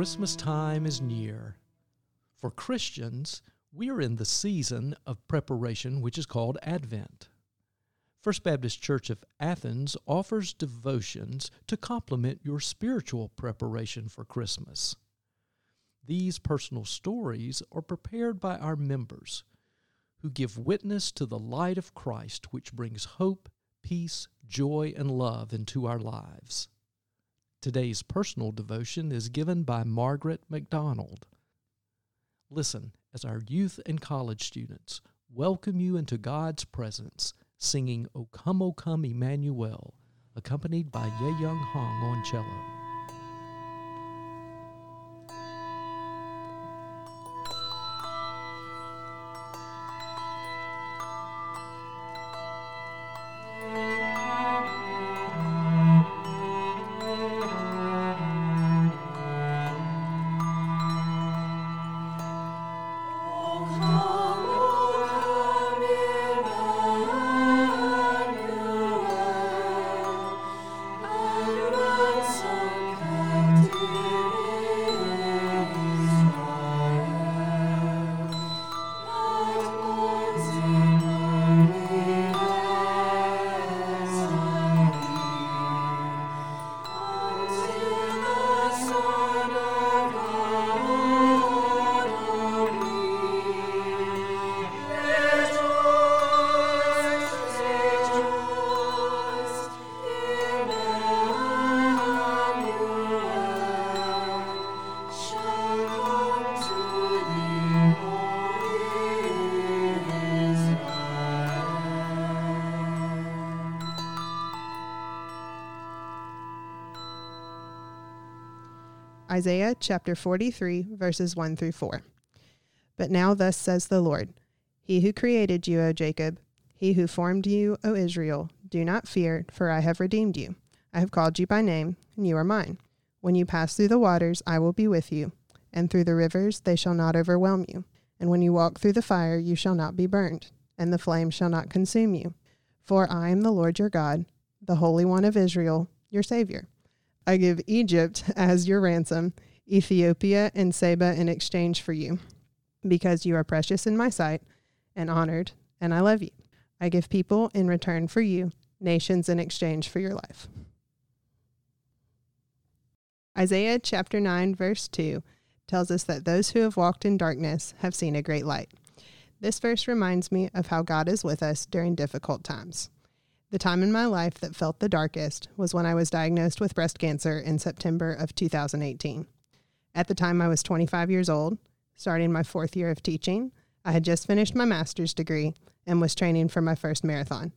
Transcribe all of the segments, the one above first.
Christmas time is near. For Christians, we are in the season of preparation which is called Advent. First Baptist Church of Athens offers devotions to complement your spiritual preparation for Christmas. These personal stories are prepared by our members who give witness to the light of Christ which brings hope, peace, joy, and love into our lives. Today's personal devotion is given by Margaret McDonald. Listen as our youth and college students welcome you into God's presence, singing O Come, O Come, Emmanuel, accompanied by Ye Young Hong on cello. Isaiah chapter 43, verses 1 through 4. But now, thus says the Lord He who created you, O Jacob, he who formed you, O Israel, do not fear, for I have redeemed you. I have called you by name, and you are mine. When you pass through the waters, I will be with you, and through the rivers, they shall not overwhelm you. And when you walk through the fire, you shall not be burned, and the flame shall not consume you. For I am the Lord your God, the Holy One of Israel, your Savior. I give Egypt as your ransom, Ethiopia and Seba in exchange for you, because you are precious in my sight and honored, and I love you. I give people in return for you, nations in exchange for your life. Isaiah chapter 9, verse 2 tells us that those who have walked in darkness have seen a great light. This verse reminds me of how God is with us during difficult times. The time in my life that felt the darkest was when I was diagnosed with breast cancer in September of 2018. At the time, I was 25 years old, starting my fourth year of teaching. I had just finished my master's degree and was training for my first marathon.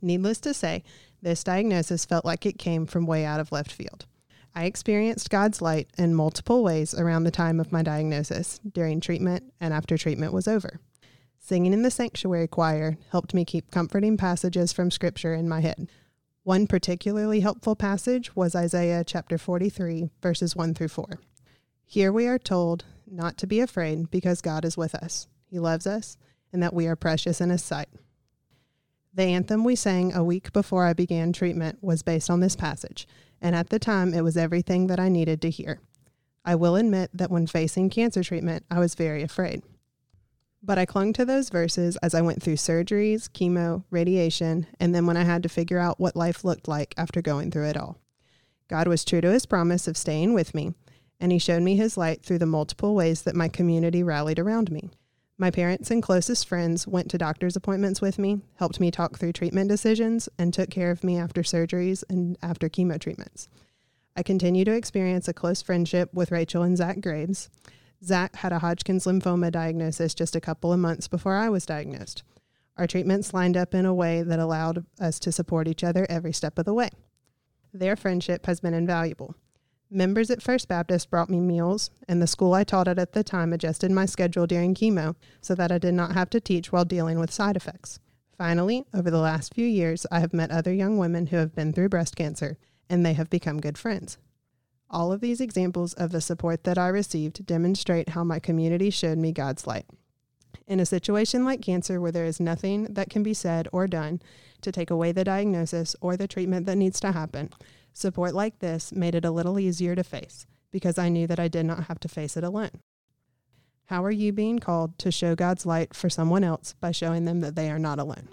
Needless to say, this diagnosis felt like it came from way out of left field. I experienced God's light in multiple ways around the time of my diagnosis, during treatment, and after treatment was over. Singing in the sanctuary choir helped me keep comforting passages from Scripture in my head. One particularly helpful passage was Isaiah chapter 43, verses 1 through 4. Here we are told not to be afraid because God is with us. He loves us, and that we are precious in His sight. The anthem we sang a week before I began treatment was based on this passage, and at the time it was everything that I needed to hear. I will admit that when facing cancer treatment, I was very afraid. But I clung to those verses as I went through surgeries, chemo, radiation, and then when I had to figure out what life looked like after going through it all. God was true to his promise of staying with me, and he showed me his light through the multiple ways that my community rallied around me. My parents and closest friends went to doctor's appointments with me, helped me talk through treatment decisions, and took care of me after surgeries and after chemo treatments. I continue to experience a close friendship with Rachel and Zach Graves. Zach had a Hodgkin's lymphoma diagnosis just a couple of months before I was diagnosed. Our treatments lined up in a way that allowed us to support each other every step of the way. Their friendship has been invaluable. Members at First Baptist brought me meals, and the school I taught at at the time adjusted my schedule during chemo so that I did not have to teach while dealing with side effects. Finally, over the last few years, I have met other young women who have been through breast cancer, and they have become good friends. All of these examples of the support that I received demonstrate how my community showed me God's light. In a situation like cancer, where there is nothing that can be said or done to take away the diagnosis or the treatment that needs to happen, support like this made it a little easier to face. because I knew that I did not have to face it alone. How are you being called to show God's light for someone else by showing them that they are not alone?